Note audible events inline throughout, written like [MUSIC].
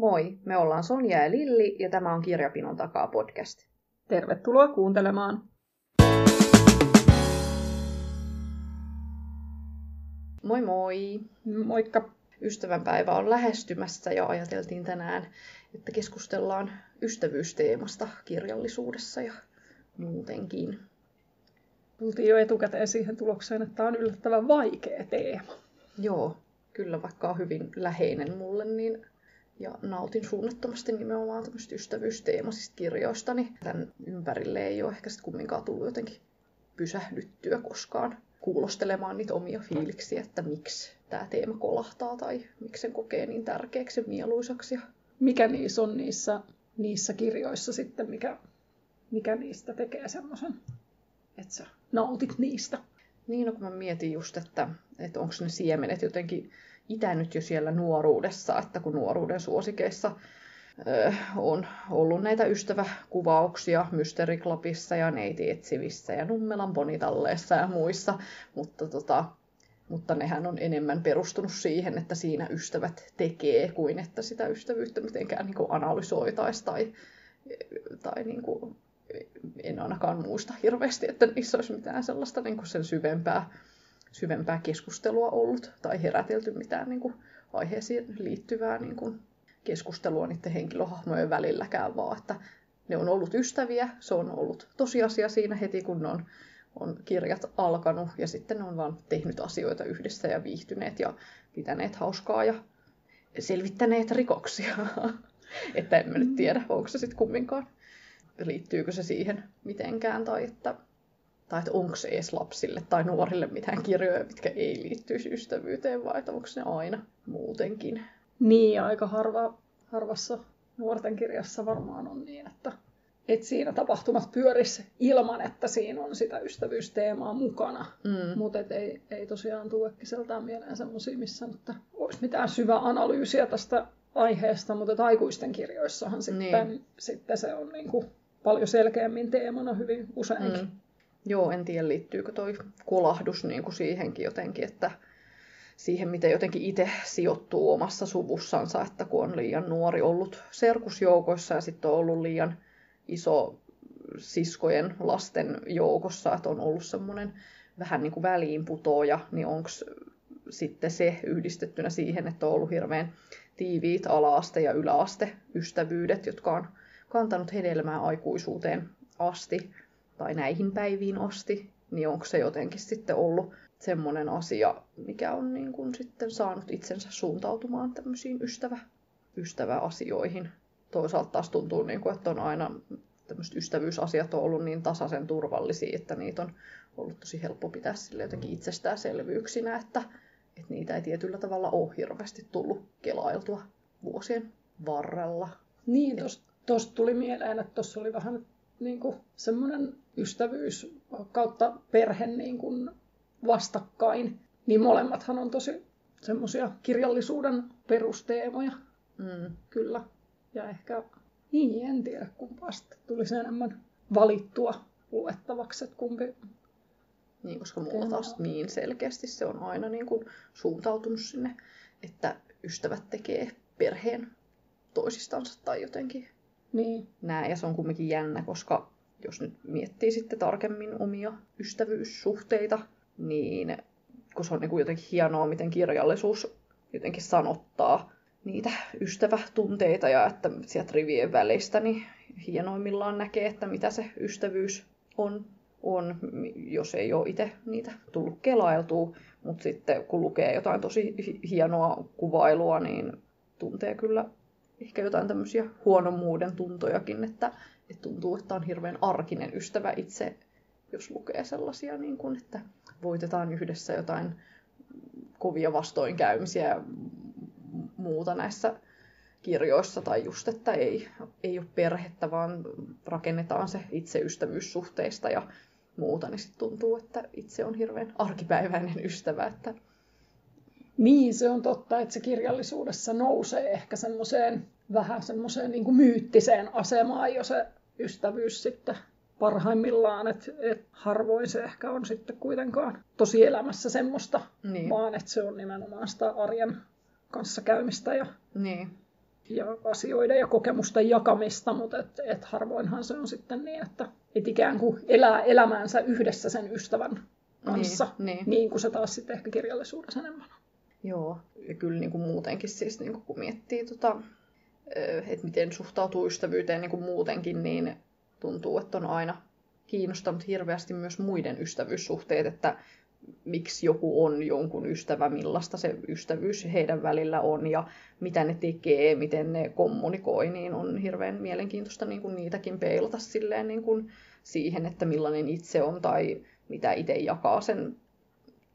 Moi, me ollaan Sonja ja Lilli ja tämä on Kirjapinon takaa podcast. Tervetuloa kuuntelemaan. Moi moi! Moikka! Ystävänpäivä on lähestymässä ja ajateltiin tänään, että keskustellaan ystävyysteemasta kirjallisuudessa ja muutenkin. Tultiin jo etukäteen siihen tulokseen, että tämä on yllättävän vaikea teema. Joo, kyllä vaikka on hyvin läheinen mulle, niin ja nautin suunnattomasti nimenomaan tämmöistä ystävyysteemasista kirjoista, niin tämän ympärille ei ole ehkä sitten kumminkaan tullut jotenkin pysähdyttyä koskaan kuulostelemaan niitä omia fiiliksiä, että miksi tämä teema kolahtaa tai miksi sen kokee niin tärkeäksi ja mieluisaksi. Mikä niissä on niissä, niissä kirjoissa sitten, mikä, mikä niistä tekee semmoisen, että sä nautit niistä? Niin, no kun mä mietin just, että, että onko ne siemenet jotenkin itänyt jo siellä nuoruudessa, että kun nuoruuden suosikeissa on ollut näitä ystäväkuvauksia Mystery Clubissa ja Neiti Etsivissä ja Nummelan Bonitalleessa ja muissa, mutta, tota, mutta nehän on enemmän perustunut siihen, että siinä ystävät tekee, kuin että sitä ystävyyttä mitenkään niin analysoitaisiin tai, tai niin kuin, en ainakaan muista hirveästi, että niissä olisi mitään sellaista niin kuin sen syvempää syvempää keskustelua ollut tai herätelty mitään niin kuin, aiheisiin liittyvää niin kuin, keskustelua niiden henkilöhahmojen välilläkään, vaan että ne on ollut ystäviä, se on ollut tosiasia siinä heti, kun ne on, on kirjat alkanut, ja sitten ne on vaan tehnyt asioita yhdessä ja viihtyneet ja pitäneet hauskaa ja selvittäneet rikoksia. [LAUGHS] että en mä nyt tiedä, onko se sitten kumminkaan, liittyykö se siihen mitenkään, tai että tai että onko se edes lapsille tai nuorille mitään kirjoja, mitkä ei liittyisi ystävyyteen, vai onko ne aina muutenkin. Niin, aika harva, harvassa nuorten kirjassa varmaan on niin, että, että siinä tapahtumat pyörisi ilman, että siinä on sitä ystävyysteemaa mukana. Mm. Mutta ei, ei tosiaan tule äkkiseltään mieleen semmoisia, missä että olisi mitään syvää analyysiä tästä aiheesta, mutta aikuisten kirjoissahan sitten, niin. sitten se on niin kuin paljon selkeämmin teemana hyvin useinkin. Mm. Joo, en tiedä liittyykö toi kolahdus niin kuin siihenkin jotenkin, että siihen, miten jotenkin itse sijoittuu omassa suvussansa, että kun on liian nuori ollut serkusjoukoissa ja sitten on ollut liian iso siskojen lasten joukossa, että on ollut semmoinen vähän niin kuin väliinputoja, niin onko sitten se yhdistettynä siihen, että on ollut hirveän tiiviit ala-aste ja yläaste ystävyydet, jotka on kantanut hedelmää aikuisuuteen asti, tai näihin päiviin asti, niin onko se jotenkin sitten ollut semmoinen asia, mikä on niin kuin sitten saanut itsensä suuntautumaan tämmöisiin ystävä, ystäväasioihin. Toisaalta taas tuntuu, niin kuin, että on aina tämmöiset ystävyysasiat on ollut niin tasaisen turvallisia, että niitä on ollut tosi helppo pitää sille jotenkin itsestäänselvyyksinä, että, että niitä ei tietyllä tavalla ole hirveästi tullut kelailtua vuosien varrella. Niin, tuosta tuli mieleen, että tuossa oli vähän niin kuin semmoinen ystävyys kautta perhe niin kuin vastakkain, niin molemmathan on tosi semmoisia kirjallisuuden perusteemoja. Mm. Kyllä. Ja ehkä, niin en tiedä kumpaa sitten tulisi enemmän valittua luettavaksi, että kumpi niin, koska mulla taas niin selkeästi se on aina niin kuin suuntautunut sinne, että ystävät tekee perheen toisistansa tai jotenkin niin. näin. Ja se on kumminkin jännä, koska jos nyt miettii sitten tarkemmin omia ystävyyssuhteita, niin kun se on niin kuin jotenkin hienoa, miten kirjallisuus jotenkin sanottaa niitä ystävätunteita ja että sieltä rivien välistä niin hienoimmillaan näkee, että mitä se ystävyys on, on jos ei ole itse niitä tullut kelailtua, mutta sitten kun lukee jotain tosi hienoa kuvailua, niin tuntee kyllä ehkä jotain tämmöisiä huonomuuden tuntojakin, että, että tuntuu, että on hirveän arkinen ystävä itse, jos lukee sellaisia, niin kuin, että voitetaan yhdessä jotain kovia vastoinkäymisiä ja muuta näissä kirjoissa, tai just, että ei, ei ole perhettä, vaan rakennetaan se itse ystävyyssuhteista ja muuta, niin sitten tuntuu, että itse on hirveän arkipäiväinen ystävä, että niin, se on totta, että se kirjallisuudessa nousee ehkä semmoiseen vähän semmoiseen niin myyttiseen asemaan jo se ystävyys sitten parhaimmillaan, että et harvoin se ehkä on sitten kuitenkaan tosielämässä semmoista, niin. vaan että se on nimenomaan sitä arjen kanssa käymistä. Ja... Niin. ja asioiden ja kokemusten jakamista, mutta et, et harvoinhan se on sitten niin, että et ikään kuin elää elämäänsä yhdessä sen ystävän kanssa, niin, niin. niin kuin se taas sitten ehkä kirjallisuudessa enemmän on. Joo, ja kyllä niin kuin muutenkin siis niin kuin kun miettii, tota, että miten suhtautuu ystävyyteen niin kuin muutenkin, niin tuntuu, että on aina kiinnostanut hirveästi myös muiden ystävyyssuhteet, että miksi joku on jonkun ystävä, millaista se ystävyys heidän välillä on ja mitä ne tekee, miten ne kommunikoi, niin on hirveän mielenkiintoista niin kuin niitäkin peilata silleen niin kuin siihen, että millainen itse on tai mitä itse jakaa sen,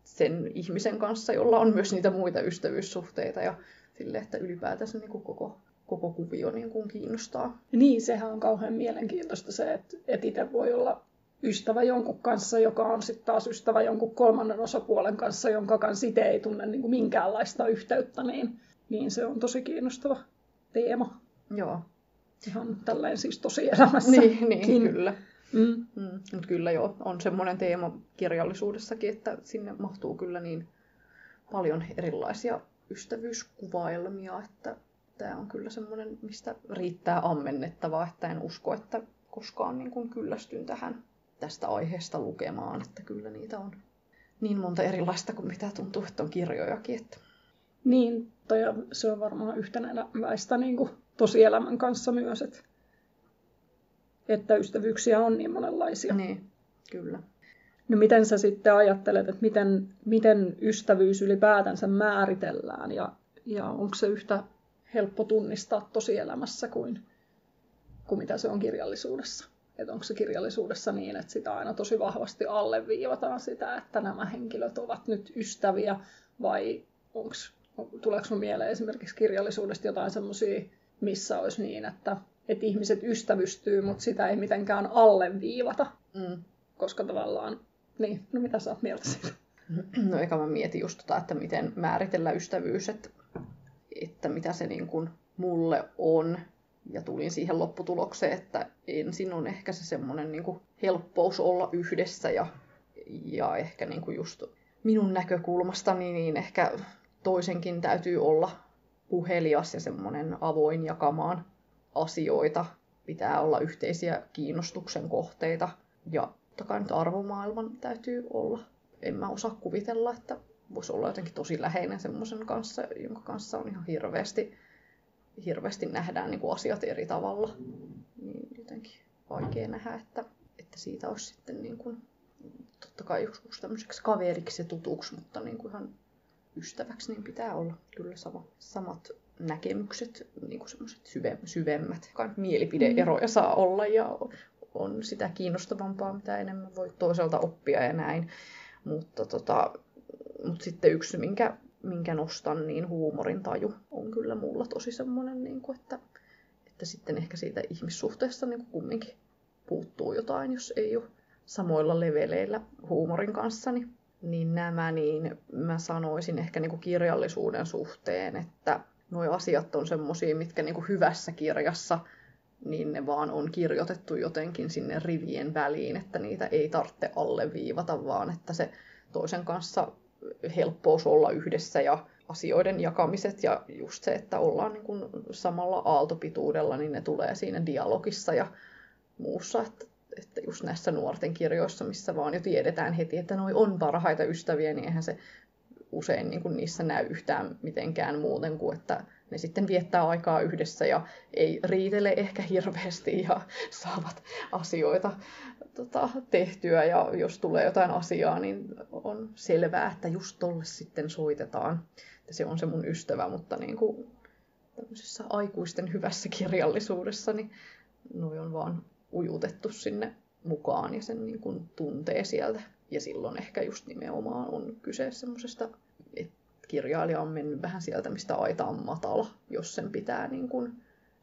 sen ihmisen kanssa, jolla on myös niitä muita ystävyyssuhteita ja sille, että ylipäätänsä niin kuin koko, koko kuvio niin kuin kiinnostaa. Niin, sehän on kauhean mielenkiintoista se, että, että itse voi olla ystävä jonkun kanssa, joka on sitten taas ystävä jonkun kolmannen osapuolen kanssa, jonka kanssa itse ei tunne niin kuin minkäänlaista yhteyttä, niin, niin se on tosi kiinnostava teema. Joo. Ihan tälleen siis tosielämässä. Niin, niin kyllä. Mm. Mm. Mutta kyllä joo, on semmoinen teema kirjallisuudessakin, että sinne mahtuu kyllä niin paljon erilaisia ystävyyskuvailmia, että tämä on kyllä semmoinen, mistä riittää ammennettavaa, että en usko, että koskaan niin kuin kyllästyn tähän tästä aiheesta lukemaan, että kyllä niitä on niin monta erilaista kuin mitä tuntuu, että on kirjojakin. Että... Niin, toi se on varmaan yhtenäistä niin kuin tosielämän kanssa myös, että, että ystävyyksiä on niin monenlaisia. Niin, kyllä. No miten sä sitten ajattelet, että miten, miten ystävyys ylipäätänsä määritellään ja, ja onko se yhtä helppo tunnistaa tosielämässä kuin, kuin mitä se on kirjallisuudessa? Että onko se kirjallisuudessa niin, että sitä aina tosi vahvasti alleviivataan sitä, että nämä henkilöt ovat nyt ystäviä, vai onks, tuleeko mieleen esimerkiksi kirjallisuudesta jotain semmoisia, missä olisi niin, että, että ihmiset ystävystyy, mutta sitä ei mitenkään alleviivata, mm. koska tavallaan, niin, no mitä sä oot mieltä siitä? [CLEARS THROAT] No eikä mä mietin just tota, että miten määritellä ystävyys, että, että mitä se niin kuin mulle on, ja tulin siihen lopputulokseen, että ensin on ehkä se semmoinen niin kuin helppous olla yhdessä ja, ja ehkä niin kuin just minun näkökulmastani niin ehkä toisenkin täytyy olla puhelias ja semmoinen avoin jakamaan asioita. Pitää olla yhteisiä kiinnostuksen kohteita ja totta kai nyt arvomaailman täytyy olla. En mä osaa kuvitella, että voisi olla jotenkin tosi läheinen semmoisen kanssa, jonka kanssa on ihan hirveästi hirveästi nähdään niin kuin asiat eri tavalla, niin jotenkin vaikea nähdä, että, että siitä olisi sitten niin kuin, totta kai joskus tämmöiseksi kaveriksi ja tutuksi, mutta niin kuin ihan ystäväksi niin pitää olla kyllä sama, samat näkemykset, niin kuin semmoiset syve, syvemmät. Kai mielipideeroja saa olla ja on sitä kiinnostavampaa, mitä enemmän voi toiselta oppia ja näin. Mutta, tota, mutta sitten yksi, minkä minkä nostan, niin huumorin taju on kyllä mulla tosi semmoinen, niin kuin, että, että sitten ehkä siitä ihmissuhteesta niin kuin kumminkin puuttuu jotain, jos ei ole samoilla leveleillä huumorin kanssa. Niin nämä, niin mä sanoisin ehkä niin kuin kirjallisuuden suhteen, että nuo asiat on semmosia, mitkä niin kuin hyvässä kirjassa niin ne vaan on kirjoitettu jotenkin sinne rivien väliin, että niitä ei tarvitse alleviivata, vaan että se toisen kanssa helppous olla yhdessä ja asioiden jakamiset ja just se, että ollaan niin samalla aaltopituudella, niin ne tulee siinä dialogissa ja muussa, että, että just näissä nuorten kirjoissa, missä vaan jo tiedetään heti, että noi on parhaita ystäviä, niin eihän se usein niin kuin niissä näy yhtään mitenkään muuten kuin, että ne sitten viettää aikaa yhdessä ja ei riitele ehkä hirveästi ja [LAUGHS] saavat asioita tota, tehtyä. Ja jos tulee jotain asiaa, niin on selvää, että just tolle sitten soitetaan. Että se on se mun ystävä, mutta niin kuin tämmöisessä aikuisten hyvässä kirjallisuudessa, niin noi on vaan ujutettu sinne mukaan ja sen niin kuin tuntee sieltä. Ja silloin ehkä just nimenomaan on kyse semmoisesta kirjailija on mennyt vähän sieltä, mistä aita on matala, jos sen pitää niin kuin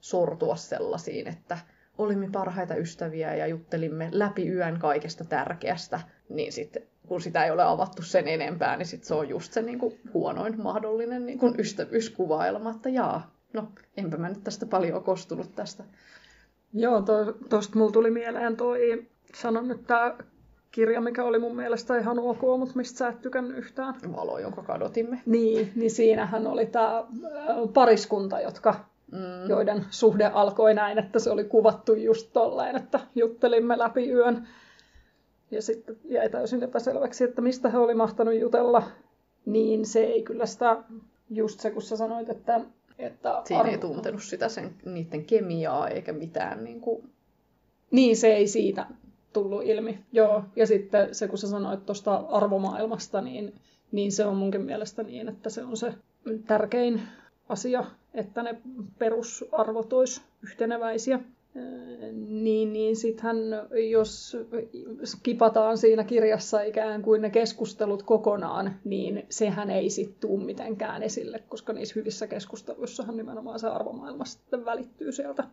sortua sellaisiin, että olimme parhaita ystäviä ja juttelimme läpi yön kaikesta tärkeästä, niin sitten kun sitä ei ole avattu sen enempää, niin sit se on just se niin kuin huonoin mahdollinen niin kuin ystävyyskuvailma, että jaa, no enpä mä nyt tästä paljon kostunut tästä. Joo, tuosta mulla tuli mieleen toi, sanon nyt tämä kirja, mikä oli mun mielestä ihan ok, mutta mistä sä et tykännyt yhtään. Valo, jonka kadotimme. Niin, niin siinähän oli tämä pariskunta, jotka mm. joiden suhde alkoi näin, että se oli kuvattu just tolleen, että juttelimme läpi yön. Ja sitten jäi täysin epäselväksi, että mistä he oli mahtanut jutella. Niin se ei kyllä sitä, just se kun sä sanoit, että... että Siinä arvo... ei tuntenut sitä sen, niiden kemiaa eikä mitään niin kuin... Niin, se ei siitä tullut ilmi. Joo, ja sitten se, kun sä sanoit tuosta arvomaailmasta, niin, niin se on munkin mielestä niin, että se on se tärkein asia, että ne perusarvot olisi yhteneväisiä. Niin, niin sittenhän jos kipataan siinä kirjassa ikään kuin ne keskustelut kokonaan, niin sehän ei sitten tule mitenkään esille, koska niissä hyvissä keskusteluissahan nimenomaan se arvomaailma sitten välittyy sieltä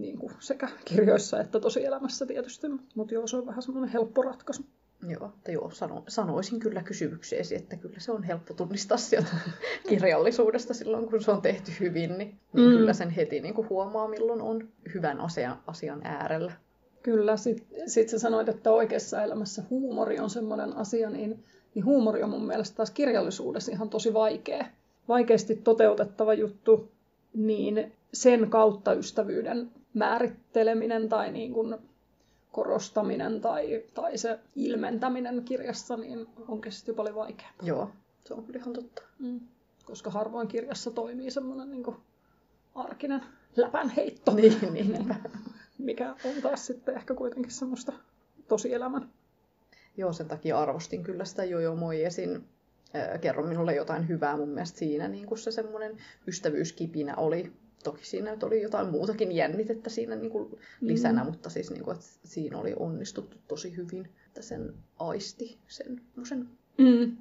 niin kuin sekä kirjoissa että tosielämässä tietysti. Mutta joo, se on vähän semmoinen helppo ratkaisu. Joo, että joo, sano, sanoisin kyllä kysymykseesi, että kyllä se on helppo tunnistaa sieltä [LAUGHS] kirjallisuudesta silloin, kun se on tehty hyvin, niin, niin mm. kyllä sen heti niin kuin huomaa, milloin on hyvän asian, asian äärellä. Kyllä, sitten sit sä sanoit, että oikeassa elämässä huumori on semmoinen asia, niin, niin huumori on mun mielestä taas kirjallisuudessa ihan tosi vaikea. Vaikeasti toteutettava juttu, niin sen kautta ystävyyden määritteleminen tai niin kuin korostaminen tai, tai se ilmentäminen kirjassa niin on kesti paljon vaikeampaa. Joo, se on kyllä ihan totta. Mm. Koska harvoin kirjassa toimii semmoinen niin arkinen läpänheitto. Niin, niin. [LAUGHS] mikä on taas sitten ehkä kuitenkin semmoista tosielämän. Joo, sen takia arvostin kyllä sitä Jojo Moijesin kerro minulle jotain hyvää mun mielestä siinä, niin kuin se semmoinen ystävyyskipinä oli toki siinä nyt oli jotain muutakin jännitettä siinä niin kuin lisänä, mm. mutta siis niin kuin, että siinä oli onnistuttu tosi hyvin, että sen aisti sen, sen mm.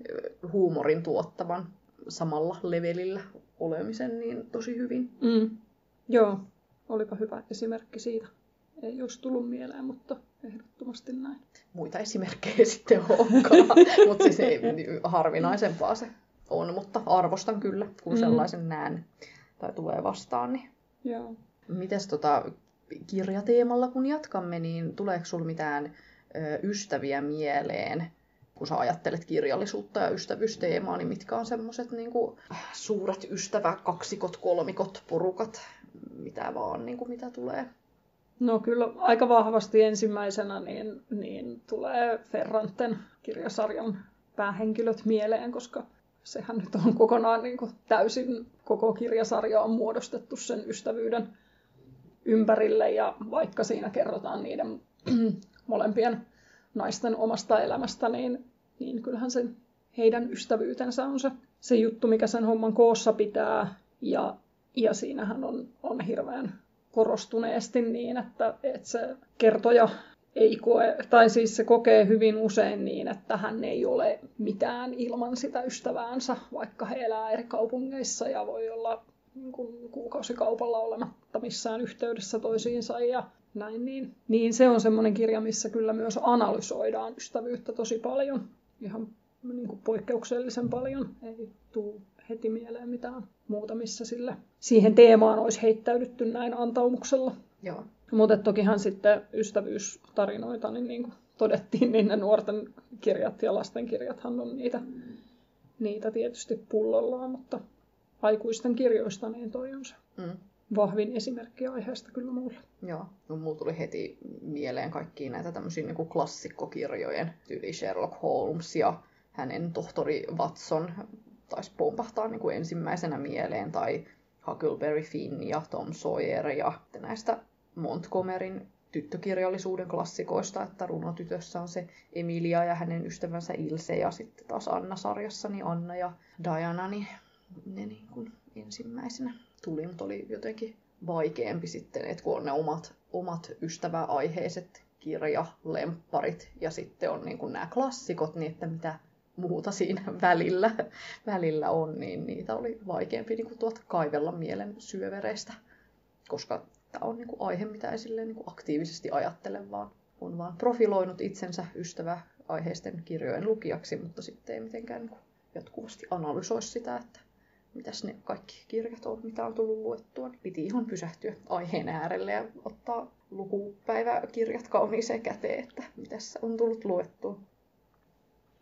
huumorin tuottavan samalla levelillä olemisen niin tosi hyvin. Mm. Joo, olipa hyvä esimerkki siitä. Ei olisi tullut mieleen, mutta ehdottomasti näin. Muita esimerkkejä [LAUGHS] sitten olekaan, [LAUGHS] mutta siis ei, harvinaisempaa se on, mutta arvostan kyllä, kun mm. sellaisen näen tai tulee vastaan. Niin. Joo. Mites tota, kirjateemalla kun jatkamme, niin tuleeko sinulla mitään ö, ystäviä mieleen, kun sä ajattelet kirjallisuutta ja ystävyysteemaa, niin mitkä on semmoiset niin suuret ystäväkaksikot, kolmikot, porukat, mitä vaan, niin kuin, mitä tulee? No kyllä aika vahvasti ensimmäisenä niin, niin tulee Ferranten kirjasarjan päähenkilöt mieleen, koska sehän nyt on kokonaan niin kuin täysin koko kirjasarja on muodostettu sen ystävyyden ympärille ja vaikka siinä kerrotaan niiden [CLEARS THROAT] molempien naisten omasta elämästä, niin, niin kyllähän se heidän ystävyytensä on se, se juttu, mikä sen homman koossa pitää. Ja, ja siinähän on, on hirveän korostuneesti niin, että, että se kertoja ei koe, tai siis se kokee hyvin usein niin, että hän ei ole mitään ilman sitä ystäväänsä, vaikka he elää eri kaupungeissa ja voi olla niin kuin kuukausikaupalla olematta missään yhteydessä toisiinsa ja näin. Niin, niin se on semmoinen kirja, missä kyllä myös analysoidaan ystävyyttä tosi paljon. Ihan niin kuin poikkeuksellisen paljon. Ei tule heti mieleen mitään muuta, missä sille siihen teemaan olisi heittäydytty näin antaumuksella. Joo. Mutta tokihan sitten ystävyystarinoita, niin, niin kuin todettiin, niin ne nuorten kirjat ja lastenkirjathan on niitä, niitä tietysti pullollaan, mutta aikuisten kirjoista niin toi on se mm. vahvin esimerkki aiheesta kyllä mulle. Joo, no, mulla tuli heti mieleen kaikki näitä tämmöisiä niin kuin klassikkokirjojen, tyyli Sherlock Holmes ja hänen tohtori Watson taisi pompahtaa niin kuin ensimmäisenä mieleen, tai Huckleberry Finn ja Tom Sawyer ja näistä Montgomeryn tyttökirjallisuuden klassikoista, että runotytössä on se Emilia ja hänen ystävänsä Ilse ja sitten taas Anna-sarjassa niin Anna ja Diana, niin ne niin kuin ensimmäisenä tuli, mutta oli jotenkin vaikeampi sitten, että kun on ne omat, omat ystäväaiheiset kirjalempparit ja sitten on niin kuin nämä klassikot, niin että mitä muuta siinä [LAUGHS] välillä, välillä on, niin niitä oli vaikeampi niin kuin tuot kaivella mielen syövereistä, koska tämä on niin kuin aihe, mitä ei niin kuin aktiivisesti ajattele, vaan on vaan profiloinut itsensä ystävä aiheisten kirjojen lukijaksi, mutta sitten ei mitenkään niin kuin jatkuvasti analysoi sitä, että mitäs ne kaikki kirjat on, mitä on tullut luettua. Niin piti ihan pysähtyä aiheen äärelle ja ottaa lukupäiväkirjat kauniiseen käteen, että mitäs on tullut luettua.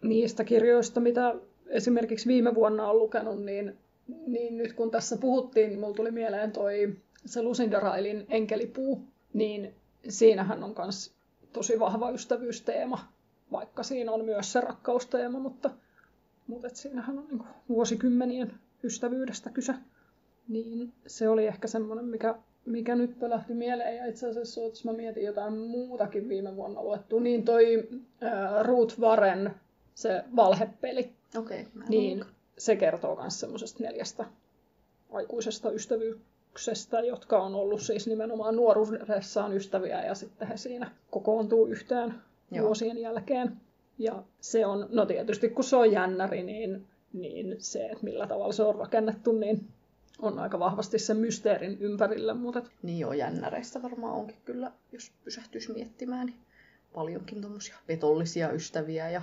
Niistä kirjoista, mitä esimerkiksi viime vuonna on lukenut, niin niin nyt kun tässä puhuttiin, niin mulla tuli mieleen toi se Lucinda Railin enkelipuu, niin siinähän on myös tosi vahva ystävyysteema, vaikka siinä on myös se rakkausteema, mutta, mutta et siinähän on niin vuosikymmenien ystävyydestä kyse. Niin se oli ehkä semmoinen, mikä, mikä nyt pölähti mieleen. Ja itse asiassa, jos mä mietin jotain muutakin viime vuonna luettu, niin toi äh, Ruth Warren, se valhepeli, okay, niin se kertoo myös semmoisesta neljästä aikuisesta ystävyyksestä, jotka on ollut siis nimenomaan nuoruudessaan ystäviä ja sitten he siinä kokoontuu yhteen Joo. vuosien jälkeen. Ja se on, no tietysti kun se on jännäri, niin, niin se, että millä tavalla se on rakennettu, niin on aika vahvasti sen mysteerin ympärillä. Mutta... Niin joo, jännäreissä varmaan onkin kyllä, jos pysähtyisi miettimään, niin paljonkin tuommoisia petollisia ystäviä ja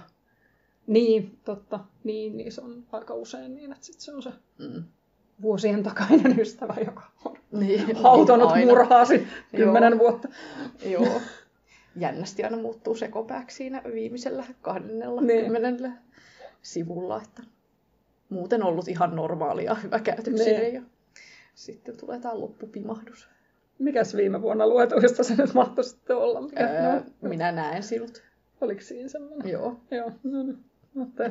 niin, totta. Niin, niin se on aika usein niin, että sit se on se mm. Vuosien takainen ystävä, joka on niin, hautonut niin murhaasi kymmenen Joo. vuotta. Joo. Jännästi aina muuttuu sekopääksi siinä viimeisellä kahdennella niin. kymmenellä sivulla, että muuten ollut ihan normaalia hyväkäytöksinen niin. ja sitten tulee tämä loppupimahdus. Mikäs viime vuonna luetuista se nyt mahtoi sitten olla? Mikä? Öö, no. Minä näen sinut. Oliko siinä semmoinen? Joo. Joo, no niin.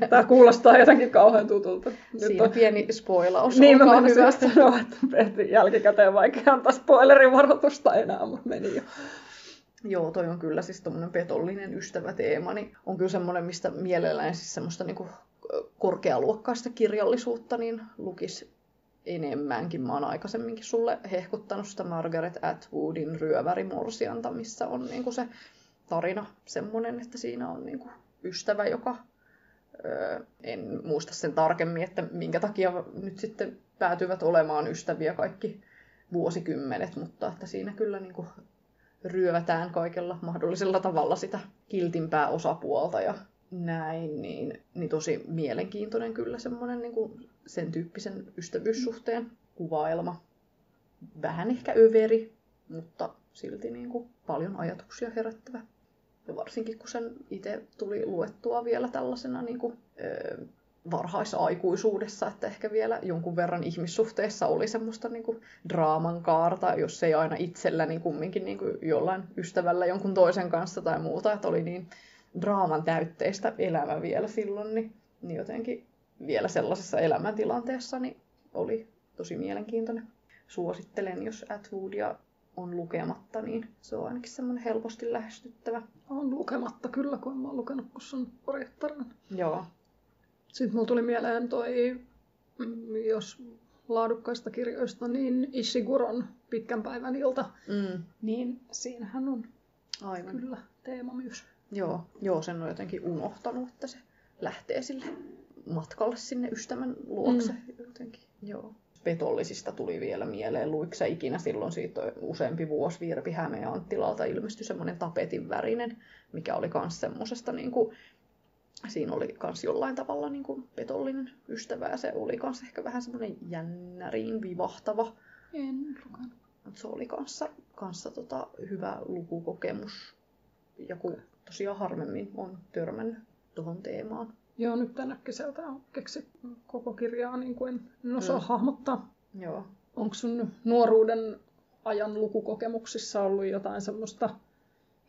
Tämä kuulostaa jotenkin kauhean tutulta. Nyt Siinä on pieni spoilaus. Niin, mä menin hyvä sanoa, että jälkikäteen vaikea antaa spoilerivaroitusta enää, mutta meni jo. Joo, toi on kyllä siis tuommoinen petollinen ystäväteema, niin on kyllä semmoinen, mistä mielellään siis semmoista niin korkealuokkaista kirjallisuutta niin lukisi enemmänkin. Mä oon aikaisemminkin sulle hehkuttanut sitä Margaret Atwoodin Ryövärimorsianta, missä on niin kuin se tarina semmoinen, että siinä on niin kuin ystävä, joka en muista sen tarkemmin, että minkä takia nyt sitten päätyvät olemaan ystäviä kaikki vuosikymmenet, mutta että siinä kyllä niin kuin ryövätään kaikella mahdollisella tavalla sitä kiltimpää osapuolta ja näin, niin, niin tosi mielenkiintoinen kyllä semmoinen niin kuin sen tyyppisen ystävyyssuhteen kuvailma. Vähän ehkä överi, mutta silti niin kuin paljon ajatuksia herättävä. Ja varsinkin kun sen itse tuli luettua vielä tällaisena niin kuin, ö, varhaisaikuisuudessa, että ehkä vielä jonkun verran ihmissuhteessa oli semmoista niin kuin, draaman kaarta, jos ei aina itsellä, niin kumminkin niin kuin jollain ystävällä jonkun toisen kanssa tai muuta, että oli niin draaman täytteistä elämä vielä silloin, niin, niin jotenkin vielä sellaisessa elämäntilanteessa niin oli tosi mielenkiintoinen. Suosittelen, jos Atwoodia on lukematta, niin se on ainakin semmoinen helposti lähestyttävä. On lukematta kyllä, kun mä oon lukenut, kun se on orjattaren. Joo. Sitten mulla tuli mieleen toi, mm, jos laadukkaista kirjoista, niin Ishiguron pitkän päivän ilta. Mm. Niin siinähän on Aivan. kyllä teema myös. Joo, joo, sen on jotenkin unohtanut, että se lähtee sille matkalle sinne ystävän luokse mm. jotenkin. Joo petollisista tuli vielä mieleen. Luiksa ikinä silloin siitä useampi vuosi Virpi Hämeen Anttilalta ilmestyi semmoinen tapetin värinen, mikä oli myös semmoisesta niin kuin, siinä oli myös jollain tavalla niin kuin petollinen ystävä ja se oli myös ehkä vähän semmoinen jännäriin vivahtava. En lukenut. Se oli kanssa, kanssa tota, hyvä lukukokemus. Ja kun tosiaan harvemmin on törmännyt tuohon teemaan. Joo, nyt tänä kesältä keksi koko kirjaa, niin kuin en osaa mm. hahmottaa. Joo. Onko sun nuoruuden ajan lukukokemuksissa ollut jotain semmoista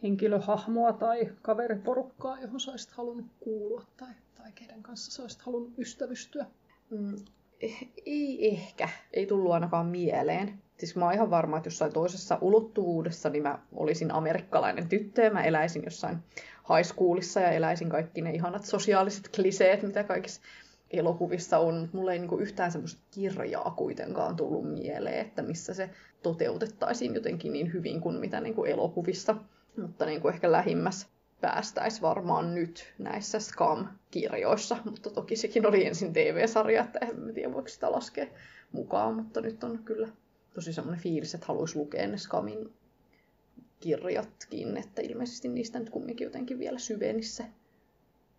henkilöhahmoa tai kaveriporukkaa, johon sä olisit halunnut kuulua tai, tai keiden kanssa sä olisit halunnut ystävystyä? Mm, eh, ei ehkä. Ei tullut ainakaan mieleen. Siis mä oon ihan varma, että jossain toisessa ulottuvuudessa niin mä olisin amerikkalainen tyttö ja mä eläisin jossain high schoolissa ja eläisin kaikki ne ihanat sosiaaliset kliseet, mitä kaikissa elokuvissa on, mutta mulle ei niinku yhtään semmoista kirjaa kuitenkaan tullut mieleen, että missä se toteutettaisiin jotenkin niin hyvin kuin mitä niinku elokuvissa. Mutta niinku ehkä lähimmäs päästäisi varmaan nyt näissä Scam-kirjoissa, mutta toki sekin oli ensin TV-sarja, että en tiedä voiko sitä laskea mukaan, mutta nyt on kyllä tosi semmoinen fiilis, että haluaisi lukea ne Scamin kirjatkin, että ilmeisesti niistä nyt kumminkin jotenkin vielä syvenisi se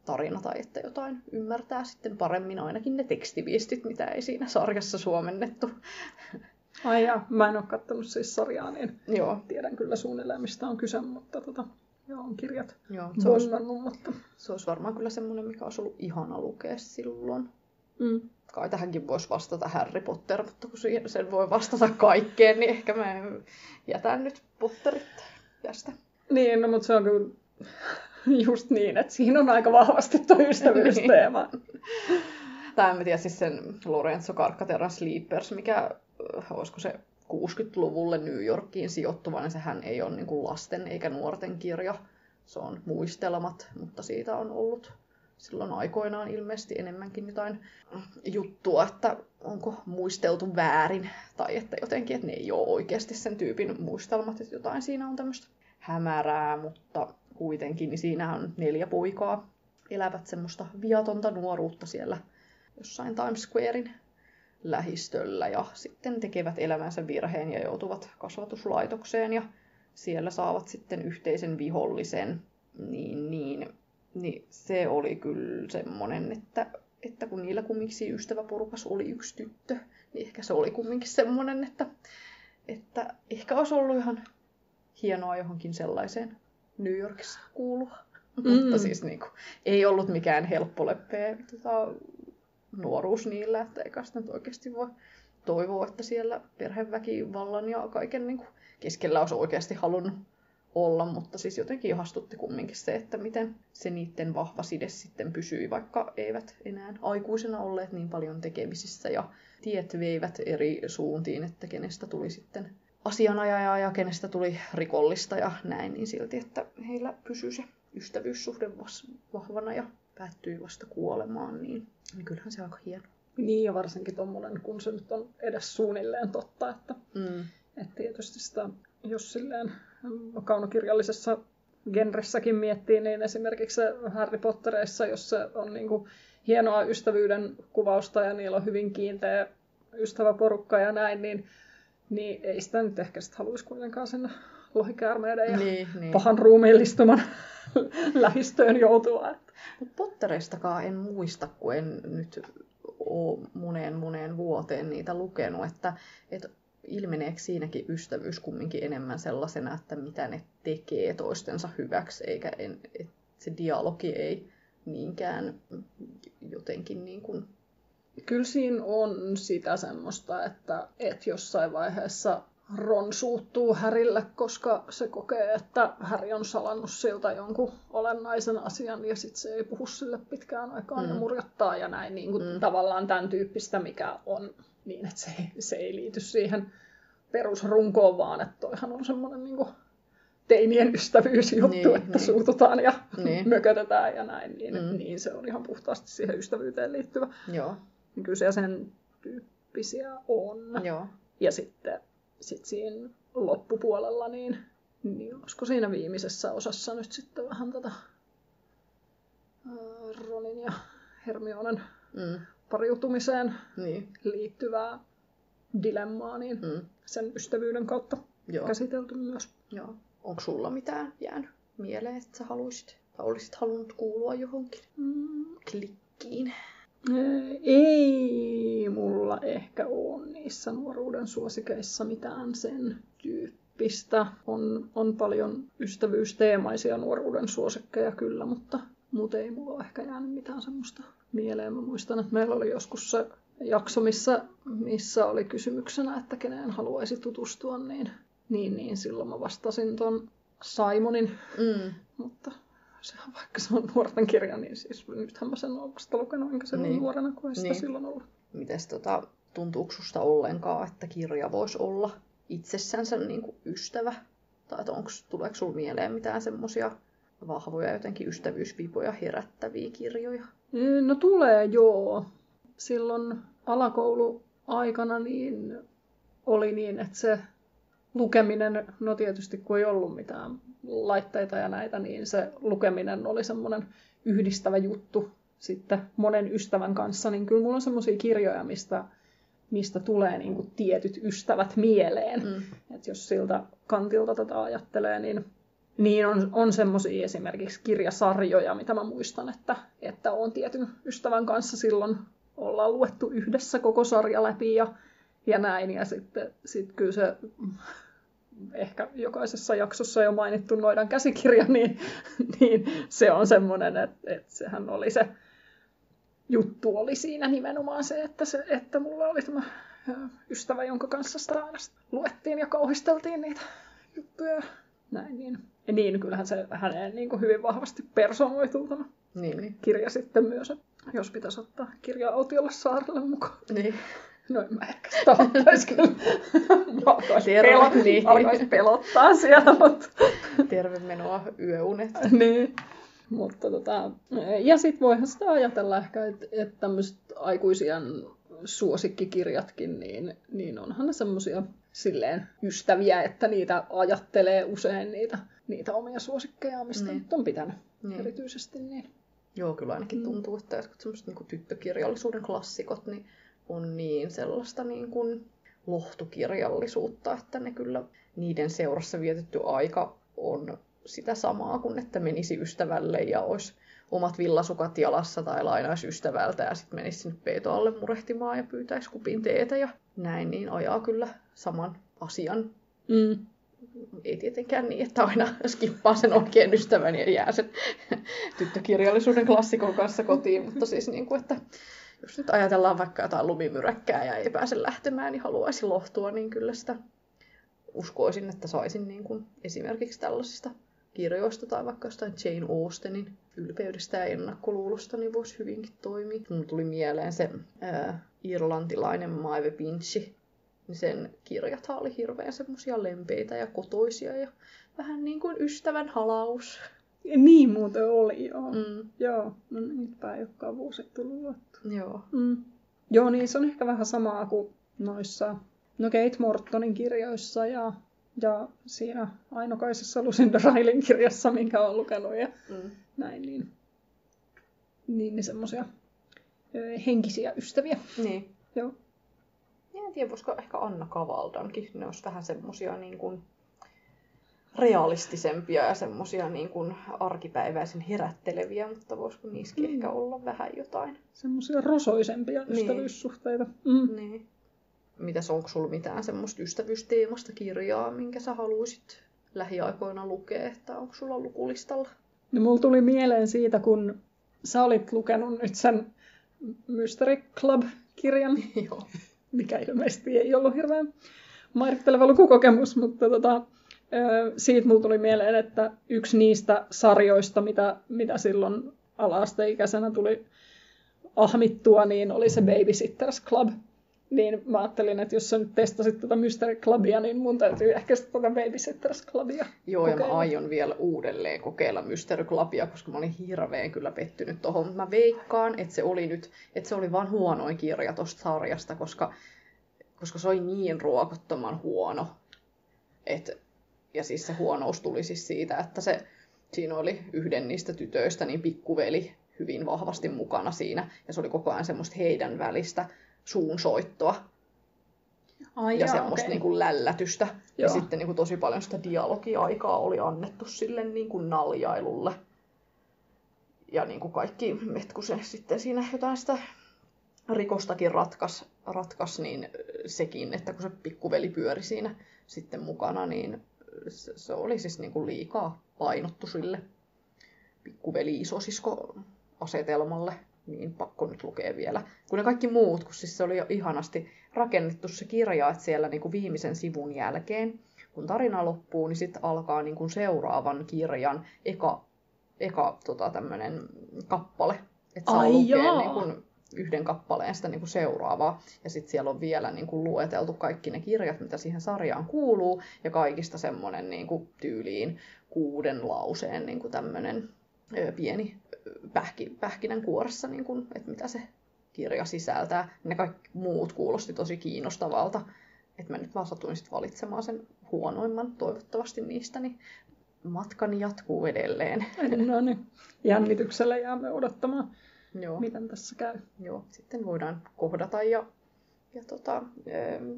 tarina tai että jotain ymmärtää sitten paremmin ainakin ne tekstiviestit, mitä ei siinä sarjassa suomennettu. Ai ja, mä en ole katsonut siis sarjaa, niin joo. tiedän kyllä suunnilleen mistä on kyse, mutta tota, joo, on kirjat joo, se olisi, mutta... se olisi varmaan kyllä semmoinen, mikä olisi ollut ihana lukea silloin. Mm. kai tähänkin voisi vastata Harry Potter, mutta kun sen voi vastata kaikkeen, niin ehkä mä jätän nyt Potterit tästä. Niin, no, mutta se on kyllä just niin, että siinä on aika vahvasti tuo ystävyysteema. tai en tiedä, siis sen Lorenzo Carcaterran Sleepers, mikä, olisiko se 60-luvulle New Yorkiin sijoittuva, niin sehän ei ole niin lasten eikä nuorten kirja. Se on muistelmat, mutta siitä on ollut silloin aikoinaan ilmeisesti enemmänkin jotain juttua, että onko muisteltu väärin tai että jotenkin, että ne ei ole oikeasti sen tyypin muistelmat, että jotain siinä on tämmöistä hämärää, mutta kuitenkin niin siinä on neljä poikaa elävät semmoista viatonta nuoruutta siellä jossain Times Squarein lähistöllä ja sitten tekevät elämänsä virheen ja joutuvat kasvatuslaitokseen ja siellä saavat sitten yhteisen vihollisen, niin, niin, niin se oli kyllä semmonen, että, että kun niillä kumminkin ystäväporukas oli yksi tyttö, niin ehkä se oli kumminkin semmonen, että, että ehkä olisi ollut ihan hienoa johonkin sellaiseen New Yorkissa kuulua. [LAUGHS] Mm. Mutta siis niin kuin, ei ollut mikään helppo leppeä tota, nuoruus niillä, että eikä sitä nyt oikeasti voi toivoa, että siellä perheväkivallan ja kaiken niin kuin, keskellä olisi oikeasti halunnut olla, mutta siis jotenkin ihastutti kumminkin se, että miten se niiden vahva side sitten pysyi, vaikka eivät enää aikuisena olleet niin paljon tekemisissä ja tiet veivät eri suuntiin, että kenestä tuli sitten asianajaja ja kenestä tuli rikollista ja näin, niin silti, että heillä pysyi se ystävyyssuhde vahvana ja päättyi vasta kuolemaan, niin, niin kyllähän se on aika hieno. Niin, ja varsinkin tuommoinen, kun se nyt on edes suunnilleen totta, että, mm. että tietysti sitä, jos silleen kaunokirjallisessa genressäkin miettii, niin esimerkiksi Harry Pottereissa, jos se on niin kuin hienoa ystävyyden kuvausta ja niillä on hyvin kiinteä ystäväporukka ja näin, niin niin ei sitä nyt ehkä sit haluaisi kuitenkaan sinne lohikäärmeiden ja niin, niin. pahan ruumiillistuman [LAUGHS] lähistöön joutua. Mutta Pottereistakaan en muista, kun en nyt ole moneen moneen vuoteen niitä lukenut, että, että ilmeneekö siinäkin ystävyys kumminkin enemmän sellaisena, että mitä ne tekee toistensa hyväksi, eikä en, että se dialogi ei niinkään jotenkin niin kuin kyllä siinä on sitä semmoista, että, että jossain vaiheessa Ron suuttuu Härille, koska se kokee, että Häri on salannut siltä jonkun olennaisen asian ja sitten se ei puhu sille pitkään aikaan mm. ja murjottaa ja näin niin kuin mm. tavallaan tämän tyyppistä, mikä on niin, että se, se ei liity siihen perusrunkoon, vaan että toihan on semmoinen niin kuin teinien ystävyysjuttu, niin, että niin. suututaan ja niin. [LAUGHS] mökötetään ja näin, niin, mm. niin se on ihan puhtaasti siihen ystävyyteen liittyvä. Joo niin kyllä siellä sen tyyppisiä on. Joo. Ja sitten sit siinä loppupuolella, niin, niin olisiko siinä viimeisessä osassa nyt sitten vähän tätä Ronin ja Hermionen mm. Pariutumiseen niin. liittyvää dilemmaa, niin mm. sen ystävyyden kautta Joo. käsitelty myös. Joo. Onko sulla mitään jäänyt mieleen, että sä haluaisit tai olisit halunnut kuulua johonkin mm. klikkiin? Ei mulla ehkä ole niissä nuoruuden suosikeissa mitään sen tyyppistä. On, on paljon ystävyysteemaisia nuoruuden suosikkeja kyllä, mutta muuten ei mulla ehkä jäänyt mitään semmoista mieleen. Mä muistan, että meillä oli joskus se jakso, missä, missä oli kysymyksenä, että keneen haluaisi tutustua, niin, niin, niin silloin mä vastasin ton Simonin, mm. mutta sehän vaikka se on nuorten kirja, niin siis nythän mä sen olen vasta lukenut, enkä sen niin. nuorena, kun ei sitä niin. silloin ollut. Mites tota, tuntuuko susta ollenkaan, että kirja voisi olla itsessänsä niin kuin ystävä? Tai onks, tuleeko sinulle mieleen mitään semmoisia vahvoja jotenkin ystävyysvipoja herättäviä kirjoja? No tulee joo. Silloin alakouluaikana niin oli niin, että se lukeminen, no tietysti kun ei ollut mitään laitteita ja näitä, niin se lukeminen oli semmoinen yhdistävä juttu sitten monen ystävän kanssa, niin kyllä mulla on semmoisia kirjoja, mistä, mistä tulee niin kuin tietyt ystävät mieleen. Mm. Et jos siltä kantilta tätä ajattelee, niin, niin on, on semmoisia esimerkiksi kirjasarjoja, mitä mä muistan, että, että on tietyn ystävän kanssa silloin ollaan luettu yhdessä koko sarja läpi ja, ja näin. Ja sitten sit kyllä se ehkä jokaisessa jaksossa jo mainittu Noidan käsikirja, [LAUGHS] niin, niin se on semmoinen, että, että sehän oli se juttu oli siinä nimenomaan se, että, se, että mulla oli tämä ystävä, jonka kanssa sitä aina luettiin ja kauhisteltiin niitä juttuja. Näin, niin. Ja niin, kyllähän se häneen niin kuin hyvin vahvasti personoituu tämä Niin, niin. kirja sitten myös, jos pitäisi ottaa kirja Autiolle saarelle mukaan. niin. No en mä ehkä sitä ottaisi kyllä. [LAUGHS] Mä alkaisin, Terve, pelot, niin. alkaisin pelottaa siellä, mutta Terve menoa yöunet. niin. Mutta tota, ja sitten voihan sitä ajatella ehkä, että, että tämmöiset aikuisian suosikkikirjatkin, niin, niin onhan ne semmoisia silleen ystäviä, että niitä ajattelee usein niitä, niitä omia suosikkeja, mistä Niin. nyt on pitänyt Niin. erityisesti. Niin. Joo, kyllä ainakin tuntuu, että jotkut semmoiset niin tyttökirjallisuuden klassikot niin on niin sellaista niin kuin lohtukirjallisuutta, että ne kyllä niiden seurassa vietetty aika on sitä samaa kuin että menisi ystävälle ja olisi omat villasukat jalassa tai lainaisi ystävältä ja sitten menisi sinne peitoalle murehtimaan ja pyytäisi kupin teetä ja näin, niin ajaa kyllä saman asian. Mm. Ei tietenkään niin, että aina skippaa sen oikein ystävän ja jää sen tyttökirjallisuuden klassikon kanssa kotiin, mutta siis niin kuin, että jos nyt ajatellaan vaikka jotain lumimyräkkää ja ei pääse lähtemään, niin haluaisi lohtua, niin kyllä sitä uskoisin, että saisin niin kuin esimerkiksi tällaisista kirjoista tai vaikka jostain Jane Austenin ylpeydestä ja ennakkoluulosta, niin voisi hyvinkin toimia. Mun tuli mieleen se ää, irlantilainen Maeve Pinchy, niin sen kirjathan oli hirveän semmoisia lempeitä ja kotoisia ja vähän niin kuin ystävän halaus. Niin muuten oli, joo. Mm. Joo, no niitä ei olekaan vuosi tullut joo. Mm. Joo, niin se on ehkä vähän samaa kuin noissa no Kate Mortonin kirjoissa ja, ja siinä ainokaisessa Lucinda Railin kirjassa, minkä olen lukenut ja Mm. näin, niin, niin, niin semmoisia henkisiä ystäviä. Niin. Joo. Ja en tiedä, voisiko ehkä Anna Kavaldankin, ne olisi vähän semmosia niin kuin realistisempia ja semmosia niin kuin arkipäiväisen herätteleviä, mutta voisiko niissäkin Mm. ehkä olla vähän jotain. Semmoisia rosoisempia Niin. ystävyyssuhteita. Mm. Niin. Mitäs, onko sulla mitään semmoista ystävyysteemasta kirjaa, minkä sä haluaisit lähiaikoina lukea, että onko sulla lukulistalla? No, mulla tuli mieleen siitä, kun sä olit lukenut nyt sen Mystery Club-kirjan, [LAUGHS] Joo. mikä ilmeisesti ei ollut hirveän mairitteleva lukukokemus, mutta tota, siitä mulla tuli mieleen, että yksi niistä sarjoista, mitä, mitä silloin ala-asteikäisenä tuli ahmittua, niin oli se Babysitters Club. Niin mä ajattelin, että jos sä nyt testasit tätä Mystery Clubia, niin mun täytyy ehkä sitten tätä Babysitters Clubia Joo, ja mä kokeilla. aion vielä uudelleen kokeilla Mystery Clubia, koska mä olin hirveän kyllä pettynyt tohon. Mä veikkaan, että se oli nyt, että se oli vaan huonoin kirja tosta sarjasta, koska, koska se oli niin ruokottoman huono. Et, ja siis se huonous tuli siis siitä, että se, siinä oli yhden niistä tytöistä, niin pikkuveli hyvin vahvasti mukana siinä. Ja se oli koko ajan semmoista heidän välistä suunsoittoa Ai ja semmoista okei. niin kuin lällätystä. Ja Joo. sitten niin kuin tosi paljon sitä dialogiaikaa oli annettu sille niin kuin naljailulle. Ja niin kuin kaikki, et kun se sitten siinä jotain sitä rikostakin ratkas, ratkas, niin sekin, että kun se pikkuveli pyöri siinä sitten mukana, niin se, se oli siis niin kuin liikaa painottu sille pikkuveli-isosisko asetelmalle, niin pakko nyt lukea vielä. Kun ne kaikki muut, kun siis se oli jo ihanasti rakennettu se kirja, että siellä niin kuin viimeisen sivun jälkeen, kun tarina loppuu, niin sitten alkaa niin kuin seuraavan kirjan eka, eka tota, tämmöinen kappale. Että saa Ai lukea jaa. niin kuin yhden kappaleen sitä niin kuin seuraavaa. Ja sitten siellä on vielä niin kuin lueteltu kaikki ne kirjat, mitä siihen sarjaan kuuluu. Ja kaikista semmoinen niin kuin tyyliin kuuden lauseen niin kuin tämmöinen pieni pähki, pähkinän kuoressa, niin kuin, että mitä se kirja sisältää. Ne kaikki muut kuulosti tosi kiinnostavalta. Että mä nyt vaan satuin sit valitsemaan sen huonoimman toivottavasti niistä, niin matkani jatkuu edelleen. No niin, jännityksellä jäämme odottamaan, Joo. miten tässä käy. Joo, sitten voidaan kohdata ja, ja tota, ähm,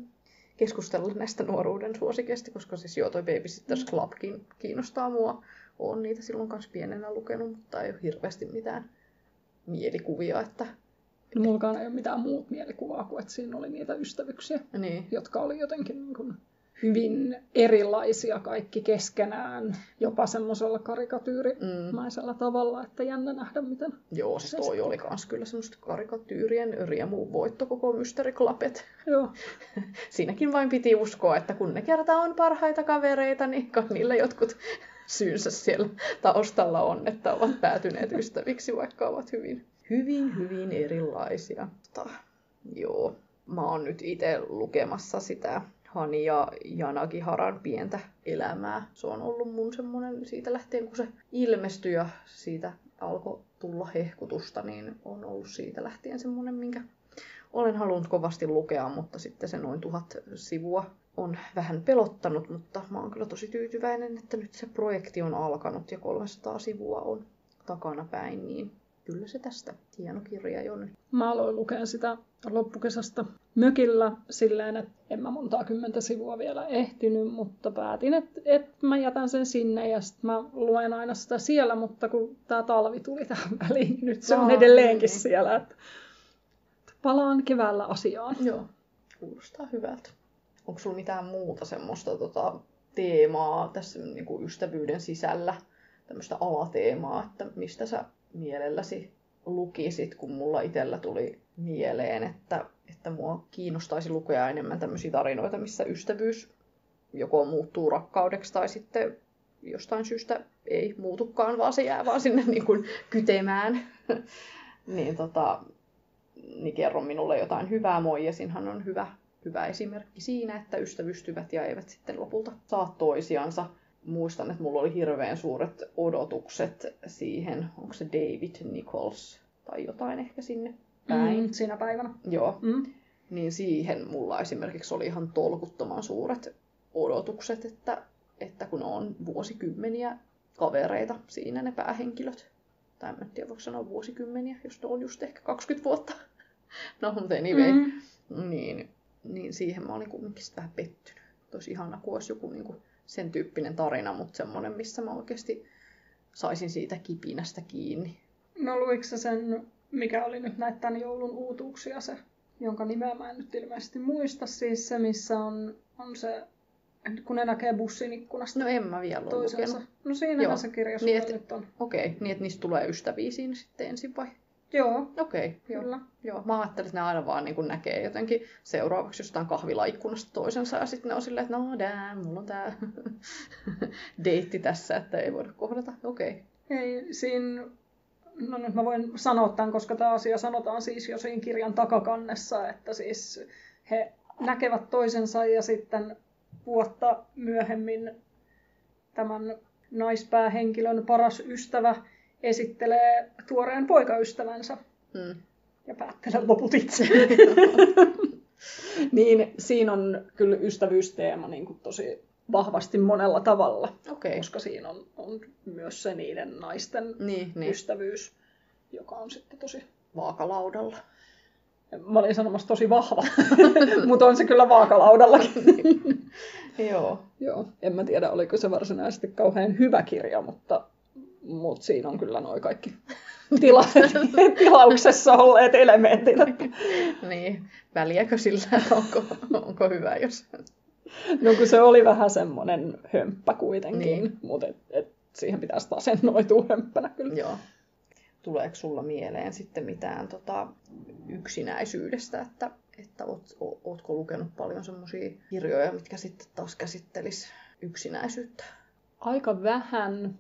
keskustella näistä nuoruuden suosikeista, koska siis joo, toi Babysitters Clubkin kiinnostaa mua. Olen niitä silloin kanssa pienenä lukenut, mutta ei ole hirveästi mitään mielikuvia, että No, mullakaan ei ole mitään muut mielikuvaa kuin, että siinä oli niitä ystävyksiä, niin, jotka oli jotenkin niin kuin hyvin erilaisia kaikki keskenään, jopa semmoisella karikatyyrimäisellä mm. tavalla, että jännä nähdä, miten Joo, siis toi oli kans kyllä semmoista karikatyyrien riemu voitto koko Mystery Clubet. Joo. [LAUGHS] Siinäkin vain piti uskoa, että kun ne kerta on parhaita kavereita, niin niillä jotkut syynsä siellä taustalla on, että ovat päätyneet ystäviksi, vaikka ovat hyvin, hyvin, hyvin erilaisia. Mutta, joo, mä oon nyt itse lukemassa sitä Hani ja Janagiharan pientä elämää. Se on ollut mun semmonen siitä lähtien, kun se ilmestyi ja siitä alkoi tulla hehkutusta, niin on ollut siitä lähtien semmonen, minkä olen halunnut kovasti lukea, mutta sitten se noin tuhat sivua on vähän pelottanut, mutta mä oon kyllä tosi tyytyväinen, että nyt se projekti on alkanut ja 300 sivua on takana päin, niin kyllä se tästä hieno kirja jo nyt. Mä aloin lukea sitä loppukesästä mökillä silleen, että en mä montaa kymmentä sivua vielä ehtinyt, mutta päätin, että, että mä jätän sen sinne ja sitten mä luen aina sitä siellä, mutta kun tämä talvi tuli tähän [LAUGHS] väliin, niin nyt se on edelleenkin niin. siellä, että palaan keväällä asiaan. Joo, kuulostaa hyvältä. Onko sulla mitään muuta semmoista tota, teemaa tässä niin kuin ystävyyden sisällä, tämmöistä alateemaa, että mistä sä mielelläsi lukisit, kun mulla itsellä tuli mieleen, että, että mua kiinnostaisi lukea enemmän tämmöisiä tarinoita, missä ystävyys joko muuttuu rakkaudeksi tai sitten jostain syystä ei muutukaan, vaan se jää vaan sinne niin kuin kytemään. [LAUGHS] niin, tota, niin kerro minulle jotain hyvää. Moijasinhan on hyvä, hyvä esimerkki siinä, että ystävystyvät ja eivät sitten lopulta saa toisiansa muistan, että mulla oli hirveän suuret odotukset siihen, onko se David Nichols tai jotain ehkä sinne päin. Mm, siinä päivänä. Joo. Mm. Niin siihen mulla esimerkiksi oli ihan tolkuttoman suuret odotukset, että, että kun on vuosikymmeniä kavereita siinä ne päähenkilöt, tai en tiedä voiko sanoa vuosikymmeniä, jos ne on just ehkä 20 vuotta. [LAUGHS] no, mutta anyway. Mm. Niin, niin siihen mä olin kumminkin vähän pettynyt. Tosi ihana, kun olisi joku niin kuin, sen tyyppinen tarina, mutta semmoinen, missä mä oikeasti saisin siitä kipinästä kiinni. No luikko sen, mikä oli nyt näitä tämän joulun uutuuksia se, jonka nimeä mä en nyt ilmeisesti muista, siis se, missä on, on se, kun ne näkee bussin ikkunasta. No en mä vielä ole. No siinähän se kirja niin, et, nyt on. Okei, okay, niin että niistä tulee ystäviä siinä sitten ensin vai? Joo. Okei, okay, kyllä. Joo. Mä ajattelin, että ne aina vaan niin näkee jotenkin seuraavaksi jostain kahvilaikkunasta toisensa ja sitten ne on silleen, että no damn, mulla on tää [LAUGHS] deitti tässä, että ei voida kohdata. Okei. Okay. Ei, siinä, no nyt mä voin sanoa tämän, koska tämä asia sanotaan siis jo siinä kirjan takakannessa, että siis he näkevät toisensa ja sitten vuotta myöhemmin tämän naispäähenkilön paras ystävä esittelee tuoreen poikaystävänsä mm. ja päättelee loput itse. [LAUGHS] niin siinä on kyllä ystävyysteema niin kuin tosi vahvasti monella tavalla, okay. koska siinä on, on myös se niiden naisten niin, niin. ystävyys, joka on sitten tosi vaakalaudalla. Mä olin sanomassa tosi vahva, [LAUGHS] mutta on se kyllä vaakalaudallakin. Joo. Joo. En mä tiedä, oliko se varsinaisesti kauhean hyvä kirja, mutta mutta siinä on kyllä noin kaikki [LAUGHS] tila, [LAUGHS] tilauksessa olleet elementit. niin, väliäkö sillä, onko, onko hyvä, jos... No kun se oli vähän semmoinen hömppä kuitenkin, niin. mutta et, et siihen pitäisi asennoitua hömppänä kyllä. Joo. Tuleeko sulla mieleen sitten mitään tota, yksinäisyydestä, että, että oot, ootko lukenut paljon semmoisia kirjoja, mitkä sitten taas käsittelis yksinäisyyttä? Aika vähän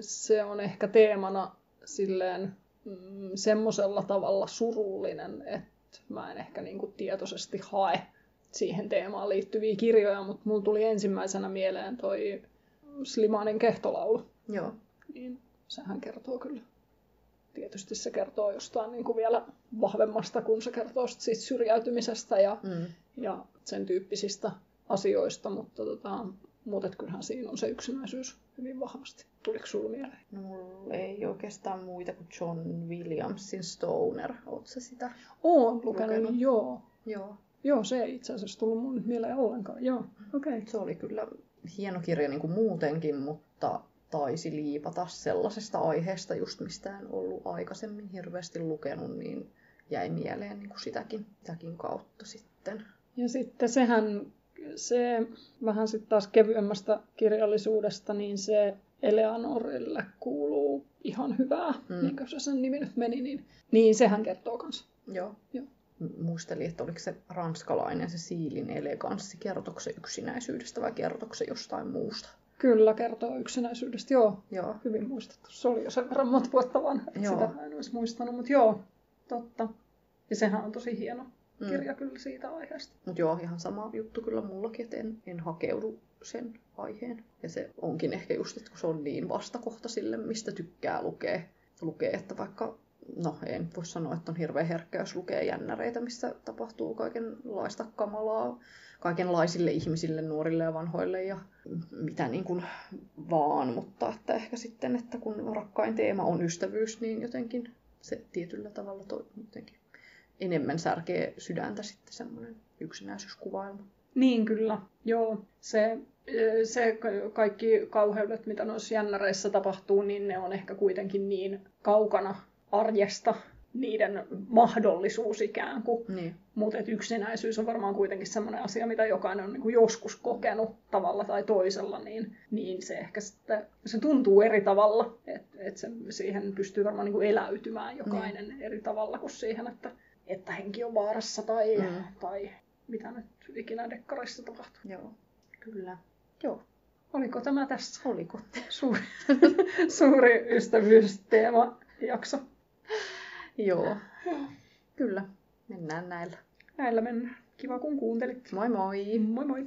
se on ehkä teemana silleen mm, semmoisella tavalla surullinen, että mä en ehkä niinku tietoisesti hae siihen teemaan liittyviä kirjoja, mutta mulla tuli ensimmäisenä mieleen toi Slimanin kehtolaulu. Joo. Niin sehän kertoo kyllä. Tietysti se kertoo jostain niin kuin vielä vahvemmasta, kun se kertoo siitä syrjäytymisestä ja, mm. ja sen tyyppisistä asioista, mutta tota, mutta kyllähän siinä on se yksinäisyys hyvin vahvasti. Tuliko sinulla mieleen? No mulla ei oikeastaan muita kuin John Williamsin Stoner. Oletko sitä Oon lukenut, lukenut? joo. Joo. Joo, se ei itse asiassa tullut mun mieleen ollenkaan. Joo, okei. Okay. Se oli kyllä hieno kirja niin kuin muutenkin, mutta taisi liipata sellaisesta aiheesta, just mistä en ollut aikaisemmin hirveästi lukenut, niin jäi mieleen niin kuin sitäkin, sitäkin kautta sitten. Ja sitten sehän se vähän sitten taas kevyemmästä kirjallisuudesta, niin se Eleanorille kuuluu ihan hyvää, mm. niin kuin se sen nimi nyt meni, niin, niin sehän kertoo kanssa. Joo. Joo. Muistelin, että oliko se ranskalainen se Siilin eleganssi, kertoiko se yksinäisyydestä vai kertoiko se jostain muusta? Kyllä, kertoo yksinäisyydestä, joo. joo. Hyvin muistettu. Se oli jo sen verran monta vuotta vanha, että joo. sitä en olisi muistanut, mutta joo, totta. Ja sehän on tosi hieno mm. kirja mm. kyllä siitä aiheesta. Mutta joo, ihan sama juttu kyllä mullakin, että en, en hakeudu sen aiheen. Ja se onkin ehkä just, että kun se on niin vastakohta sille, mistä tykkää lukea. Lukee, että vaikka, no en voi sanoa, että on hirveä herkkä, jos lukee jännäreitä, missä tapahtuu kaikenlaista kamalaa kaikenlaisille ihmisille, nuorille ja vanhoille ja mitä niin kuin vaan, mutta että ehkä sitten, että kun rakkain teema on ystävyys, niin jotenkin se tietyllä tavalla to, jotenkin enemmän särkee sydäntä sitten semmoinen yksinäisyyskuvailma. Niin kyllä, joo. Se, se kaikki kauheudet, mitä noissa jännäreissä tapahtuu, niin ne on ehkä kuitenkin niin kaukana arjesta niiden mahdollisuus ikään kuin. Niin. Mutta yksinäisyys on varmaan kuitenkin sellainen asia, mitä jokainen on niinku joskus kokenut tavalla tai toisella, niin, niin se ehkä sitten, se tuntuu eri tavalla, että et siihen pystyy varmaan niinku eläytymään jokainen niin. eri tavalla kuin siihen, että, että henki on vaarassa tai, mm. tai mitä nyt ikinä dekkarissa tapahtuu. Joo, kyllä. Joo. Oliko tämä tässä? Oliko? Suuri, [LAUGHS] suuri ystävyysteema jakso. Joo, kyllä. Mennään näillä. Näillä mennään. Kiva kun kuuntelit. Moi moi. Moi moi.